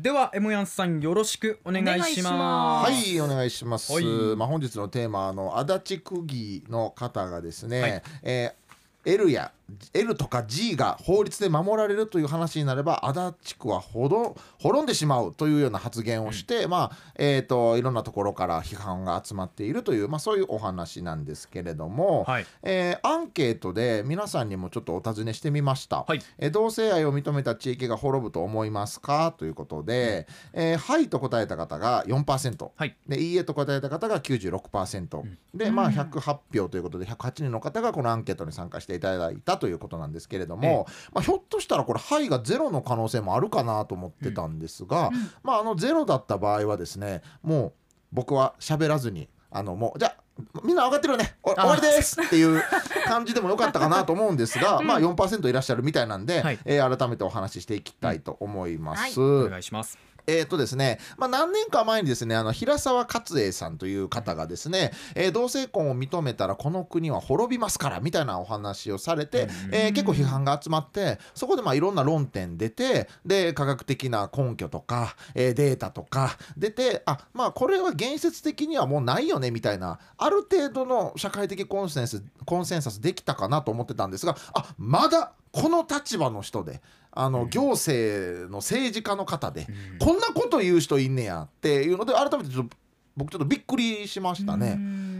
ではエモヤンさんよろしくお願いしまはす。いお願いします、はい。まあ、本日のテーマあの足立区議の方がですね、はい。えー L や L とか G が法律で守られるという話になれば足立区はほど滅んでしまうというような発言をして、まあえー、といろんなところから批判が集まっているという、まあ、そういうお話なんですけれども、はい。えーアンケートで皆さんにもちょっとお尋ねしてみました、はい。えー同性愛を認めた地域が滅ぶと思いますかということで、えーはいと答えた方が4%、はい。でいいえと答えた方が96%、でまあ108票ということで108人の方がこのアンケートに参加していただいたということなんですけれども、まあ、ひょっとしたらこれ「はい」がゼロの可能性もあるかなと思ってたんですが、まああのゼロだった場合はですねもう僕は喋らずにあのもうじゃあみんな分かってるよね。お終わりですっていう感じでもよかったかなと思うんですが、まあ4%いらっしゃるみたいなんで、はい。えー改めてお話ししていきたいと思います。お願いしますえーとですねまあ、何年か前にですねあの平沢勝栄さんという方がですね、えー同性婚を認めたらこの国は滅びますからみたいなお話をされて、えー結構批判が集まってそこでまあいろんな論点出てで科学的な根拠とか、えーデータとか出てあまあこれは現実的にはもうないよねみたいなある程度の社会的コンセンスコンセンサスできたかなと思ってたんですがあまだこの立場の人であの行政の政治家の方で、こんなこと言う人いんねやっていうので改めてちょっと僕ちょっとびっくりしましたね。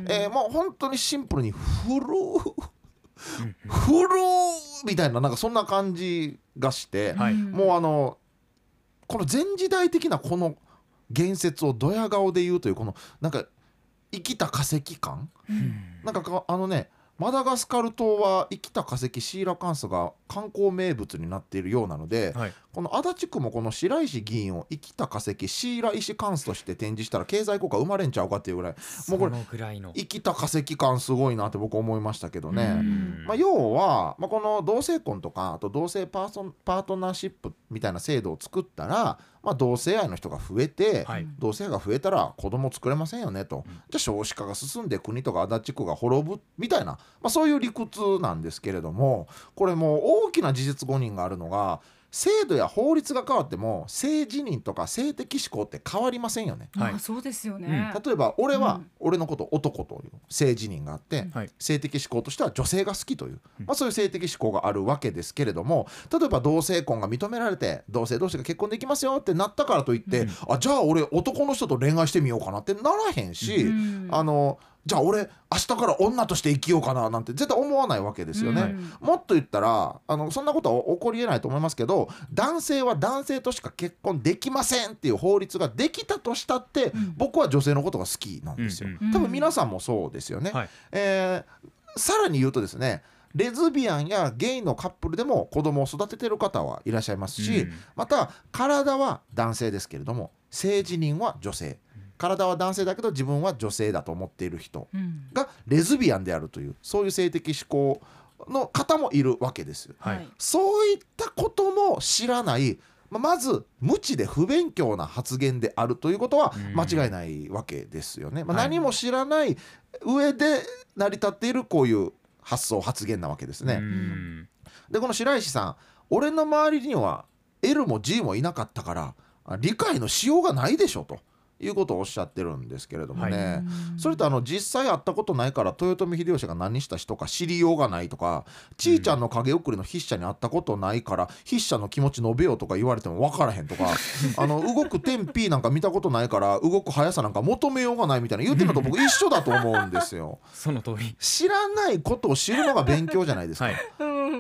えーもう本当にシンプルに古古みたいななんかそんな感じがして、はい。もうあのこの前時代的なこの言説をドヤ顔で言うというこのなんか生きた化石感？なんかかあのねマダガスカル島は生きた化石シーラカンスが観光名物になっているようなので、はい。この足立区もこの白石議員を生きた化石シーラ石カンスとして展示したら経済効果生まれんちゃうかっていうぐらいもうこれそのぐらいの。生きた化石感すごいなって僕思いましたけどね。うん。まあ、要は、まあ、この同性婚とかあと同性パーソンパートナーシップみたいな制度を作ったら、まあ、同性愛の人が増えて、はい。同性愛が増えたら子供作れませんよねと、じゃあ少子化が進んで国とか足立区が滅ぶみたいな、まあ、そういう理屈なんですけれどもこれもう大きな事実誤認があるのが制度や法律が変わっても性自認とか性的指向って変わりませんよね。はい。まあそうですよね。例えば俺はうん。俺のことを男という性自認があって、はい。性的指向としては女性が好きという、まあ、そういう性的指向があるわけですけれども例えば同性婚が認められて同性同士が結婚できますよってなったからといって、あじゃあ俺男の人と恋愛してみようかなってならへんし、うん。あのじゃあ俺明日から女として生きようかななんて絶対思わないわけですよね。うん。もっと言ったらあのそんなことは起こりえないと思いますけど男性は男性としか結婚できませんっていう法律ができたとしたって、僕は女性のことが好きなんですよ。うんうん多分皆さんもそうですよね。はい。えーさらに言うとですねレズビアンやゲイのカップルでも子供を育ててる方はいらっしゃいますし、うん。また体は男性ですけれども性自認は女性体は男性だけど自分は女性だと思っている人うん。がレズビアンであるというそういう性的指向の方もいるわけです。はい。そういったことも知らないままず無知で不勉強な発言であるということはうん。間違いないわけですよね。まあ、はい。何も知らない上で成り立っているこういう発想発言なわけですうね。ん。でこの白石さん俺の周りには L も G もいなかったからあ理解のしようがないでしょということをおっしゃってるんですけれどもね、それとあの実際会ったことないから豊臣秀吉が何した人か知りようがないとかちーちゃんの影送りの筆者に会ったことないから筆者の気持ち述べようとか言われても分からへんとか あの動く天 P なんか見たことないから動く速さなんか求めようがないみたいな言ってるのと僕一緒だと思うんですよ。その通り。知らないことを知るのが勉強じゃないですか。はい。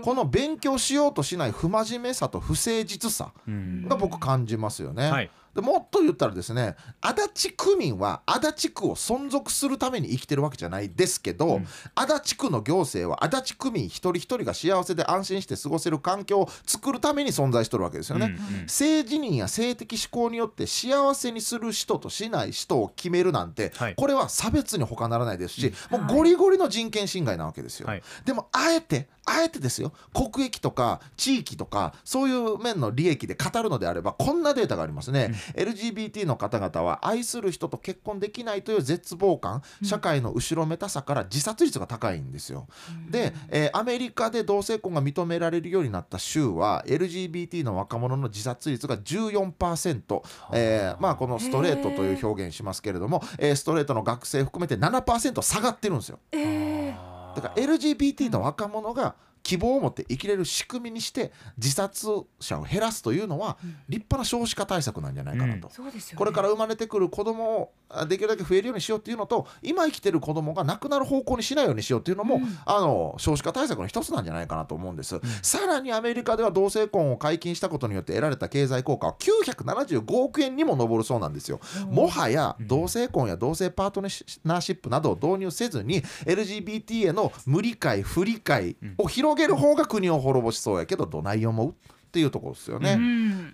この勉強しようとしない不真面目さと不誠実さうん。が僕感じますよね。はいでもっと言ったらですね足立区民は足立区を存続するために生きてるわけじゃないですけど、うん。足立区の行政は足立区民一人一人が幸せで安心して過ごせる環境を作るために存在してるわけですよね。うんうん。性自認や性的指向によって幸せにする人としない人を決めるなんて、はい。これは差別に他ならないですし、もうゴリゴリの人権侵害なわけですよ。はい。でもあえてあえてですよ。国益とか地域とかそういう面の利益で語るのであればこんなデータがありますね、うん、LGBT の方々は愛する人と結婚できないという絶望感、社会の後ろめたさから自殺率が高いんですよ、うん、で、えー、アメリカで同性婚が認められるようになった州は LGBT の若者の自殺率が14%、えー、まあこのストレートという表現しますけれども、えー、ストレートの学生含めて7%下がってるんですよ。えー。だから LGBT の若者が希望を持って生きれる仕組みにして自殺者を減らすというのは立派な少子化対策なんじゃないかなと、うん。ね、これから生まれてくる子供をできるだけ増えるようにしようっていうのと今生きてる子供が亡くなる方向にしないようにしようっていうのも、うん、あの少子化対策の一つなんじゃないかなと思うんです、うん、さらにアメリカでは同性婚を解禁したことによって得られた経済効果は975億円にも上るそうなんですよ、もはや同性婚や同性パートナーシップなどを導入せずに LGBT への無理解不理解を広げる方が国を滅ぼしそうやけどどない思うっていうところですよね、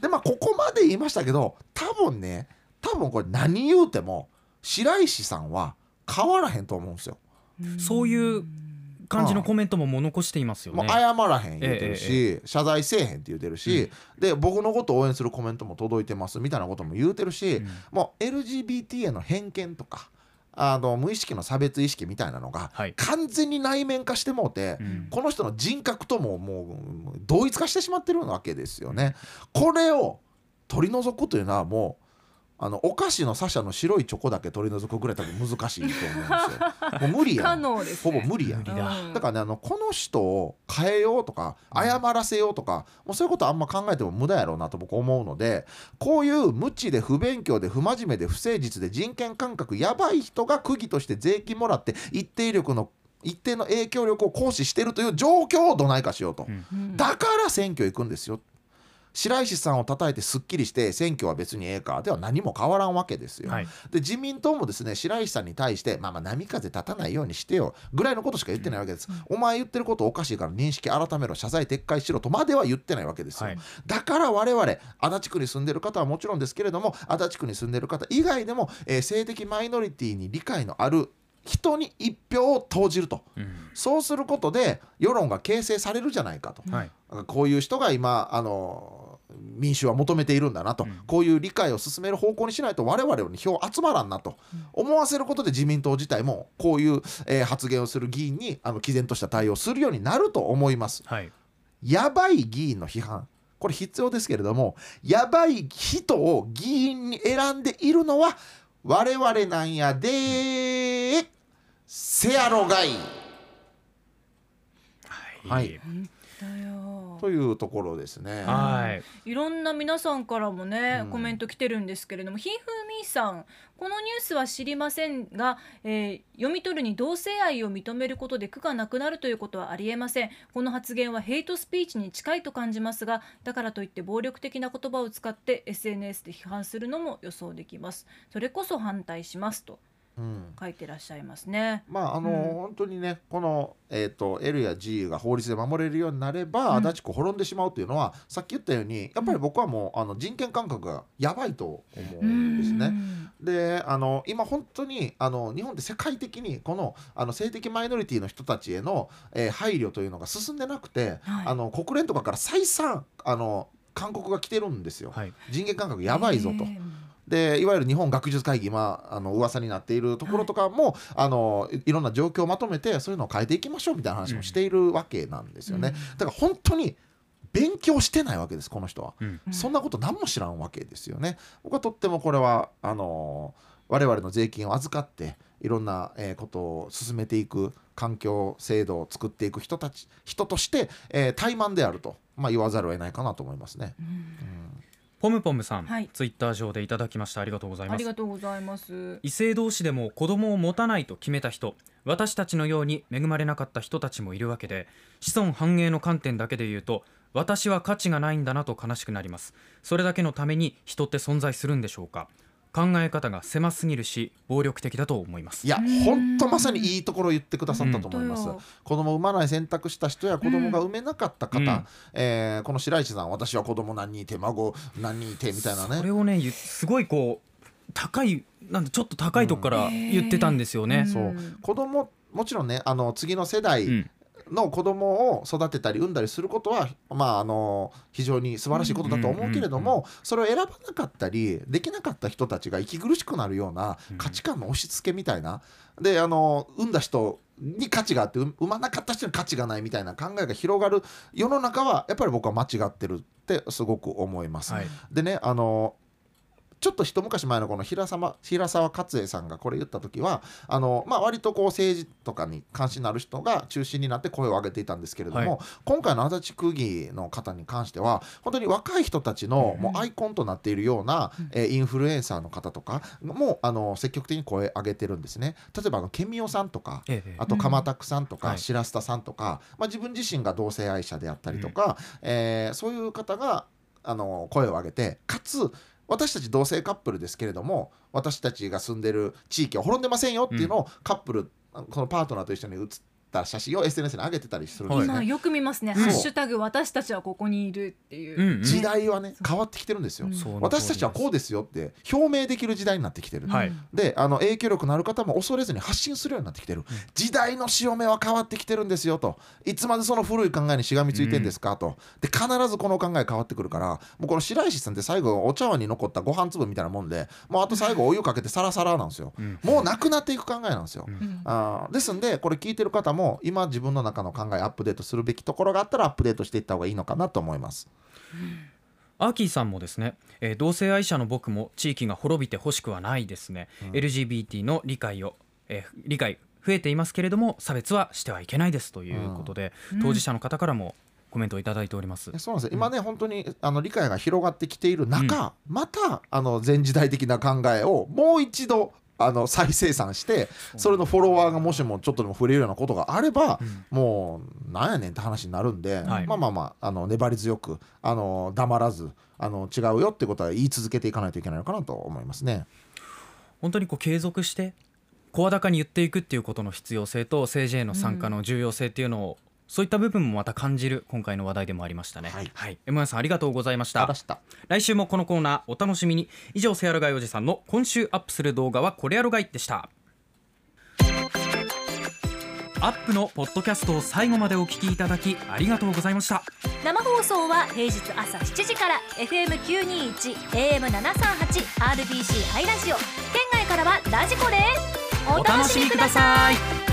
でまあここまで言いましたけど多分ね多分これ何言うても白石さんは変わらへんと思うんですよ。そういう感じのコメントもも残していますよね。謝らへん言うてるし、ええ謝罪せえへんって言うてるし、うん、で僕のことを応援するコメントも届いてますみたいなことも言うてるし、うん、もう LGBT への偏見とかあの無意識の差別意識みたいなのが完全に内面化してもうて、はいこの人の人格とももう同一化してしまってるわけですよね。これを取り除くというのはもうあのお菓子のサシャの白いチョコだけ取り除くぐらい多分難しいと思うんですよ。もう無理やん、ね、ほぼ無理やん。だからねあのこの人を変えようとか謝らせようとか、もうそういうことあんま考えても無駄やろうなと僕思うのでこういう無知で不勉強で不真面目で不誠実で人権感覚やばい人が釘として税金もらって一定力の一定の影響力を行使してるという状況をどないかしようと、うん、だから選挙行くんですよ白石さんを叩いてすっきりして選挙は別にええかでは何も変わらんわけですよ。はい、で自民党もですね白石さんに対してまあまあ波風立たないようにしてよぐらいのことしか言ってないわけです。うん、お前言ってることおかしいから認識改めろ謝罪撤回しろとまでは言ってないわけですよ。はい、だから我々足立区に住んでる方はもちろんですけれども足立区に住んでる方以外でも、えー、性的マイノリティに理解のある人に一票を投じると、うん、そうすることで世論が形成されるじゃないかと、はい、こういう人が今あの民主は求めているんだなと、うん、こういう理解を進める方向にしないと我々に票集まらんなと。思わせることで自民党自体もこういう、えー、発言をする議員にあの毅然とした対応をするようになると思います。はい、やばい議員の批判。これ必要ですけれどもやばい人を議員に選んでいるのは我々なんやでせやろがい。はい、はいというところですね。はい。いろんな皆さんからもね、うん、コメント来てるんですけれども、ひふみさん、このニュースは知りませんが、えー、読み取るに同性愛を認めることで苦がなくなるということはありえません。この発言はヘイトスピーチに近いと感じますが、だからといって暴力的な言葉を使って SNS で批判するのも予想できます。それこそ反対しますと。書いてらっしゃいますね。まああの、うん、本当にねこの、えーと、L や G が法律で守れるようになれば、うん、足立区滅んでしまうというのはさっき言ったようにやっぱり僕はもう、あの人権感覚がやばいと思うんですね。であの今本当にあの日本で世界的にこのあの性的マイノリティの人たちへの、えー、配慮というのが進んでなくて、はい、あの国連とかから再三あの勧告が来てるんですよ。はい、人権感覚やばいぞと。でいわゆる日本学術会議今あの噂になっているところとかも、はい、あのいろんな状況をまとめてそういうのを変えていきましょうみたいな話もしているわけなんですよね。うん、だから本当に勉強してないわけですこの人は、うん、そんなこと何も知らんわけですよね。僕はとってもこれはあの我々の税金を預かっていろんな、えー、ことを進めていく環境制度を作っていく人たち人として、えー、怠慢であると、まあ、言わざるを得ないかなと思いますね。うんポムポムさん、はい、ツイッター上でいただきました。ありがとうございます。ありがとうございます。異性同士でも子供を持たないと決めた人私たちのように恵まれなかった人たちもいるわけで子孫繁栄の観点だけで言うと私は価値がないんだなと悲しくなります。それだけのために人って存在するんでしょうか？考え方が狭すぎるし暴力的だと思います。いや本当まさにいいところを言ってくださったと思います、うん、子供を産まない選択した人や子供が産めなかった方、うん、えー、この白石さん私は子供何人いて孫何人いてみたいなね。それをねすごいこう高いなんちょっと高いとこから言ってたんですよね、うん、そう。子供もちろんねあの次の世代、の子供を育てたり産んだりすることは、まあ、あの非常に素晴らしいことだと思うけれども、それを選ばなかったりできなかった人たちが息苦しくなるような価値観の押し付けみたいな、であの産んだ人に価値があって産まなかった人に価値がないみたいな考えが広がる世の中はやっぱり僕は間違ってるってすごく思います。はい。でねあのちょっと一昔前のこの平沢平沢勝栄さんがこれ言った時はあの、まあ、割とこう政治とかに関心のある人が中心になって声を上げていたんですけれども、はい。今回の足立区議の方に関しては本当に若い人たちのもうアイコンとなっているような、えーインフルエンサーの方とかもあの積極的に声上げてるんですね。例えばあのケミオさんとかええあと鎌田さんとかはい。白須田さんとか、まあ、自分自身が同性愛者であったりとか、えーそういう方があの声を上げてかつ私たち同性カップルですけれども私たちが住んでる地域は滅んでませんよっていうのをカップル、このパートナーと一緒に写った写真を SNS に上げてたりするんですね。今よく見ますね、う。んハッシュタグ私たちはここにいるっていう、うんうん。時代はね変わってきてるんですよ。私たちはこうですよって表明できる時代になってきてる。はい。であの影響力のある方も恐れずに発信するようになってきてる、時代の潮目は変わってきてるんですよと。いつまでその古い考えにしがみついてんですか、と。で必ずこの考え変わってくるからもうこの白石さんって最後お茶碗に残ったご飯粒みたいなもんでもうあと最後お湯かけてサラサラなんですよ、うん。もうなくなっていく考えなんですよ、うん。あーですんでこれ聞いてる方も今自分の中の考えアップデートするべきところがあったらアップデートしていった方がいいのかなと思います。アーキーさんもですね、えー同性愛者の僕も地域が滅びてほしくはないですね、LGBT の理解を、えー理解増えていますけれども差別はしてはいけないですということで、うん。当事者の方からもコメントをいただいております、えそうなんですよ。今ね、本当にあの理解が広がってきている中、またあの前時代的な考えをもう一度あの再生産してそれのフォロワーがもしもちょっとでも触れるようなことがあれば、もうなんやねんって話になるんで、はい。まあまあまああの粘り強くあの黙らずあの違うよってことは言い続けていかないといけないのかなと思いますね。本当にこう継続して声高に言っていくっていうことの必要性と政治への参加の重要性っていうのを、そういった部分もまた感じる今回の話題でもありましたね。はい。はい、M1 さんありがとうございました。出した。来週もこのコーナーお楽しみに。以上セアロガイおじさんの今週アップする動画はこれやろがいでした。アップのポッドキャストを最後までお聞きいただきありがとうございました。生放送は平日朝7時から FM921 AM738 RBC ハイラジオ。県外からはラジコですお楽しみください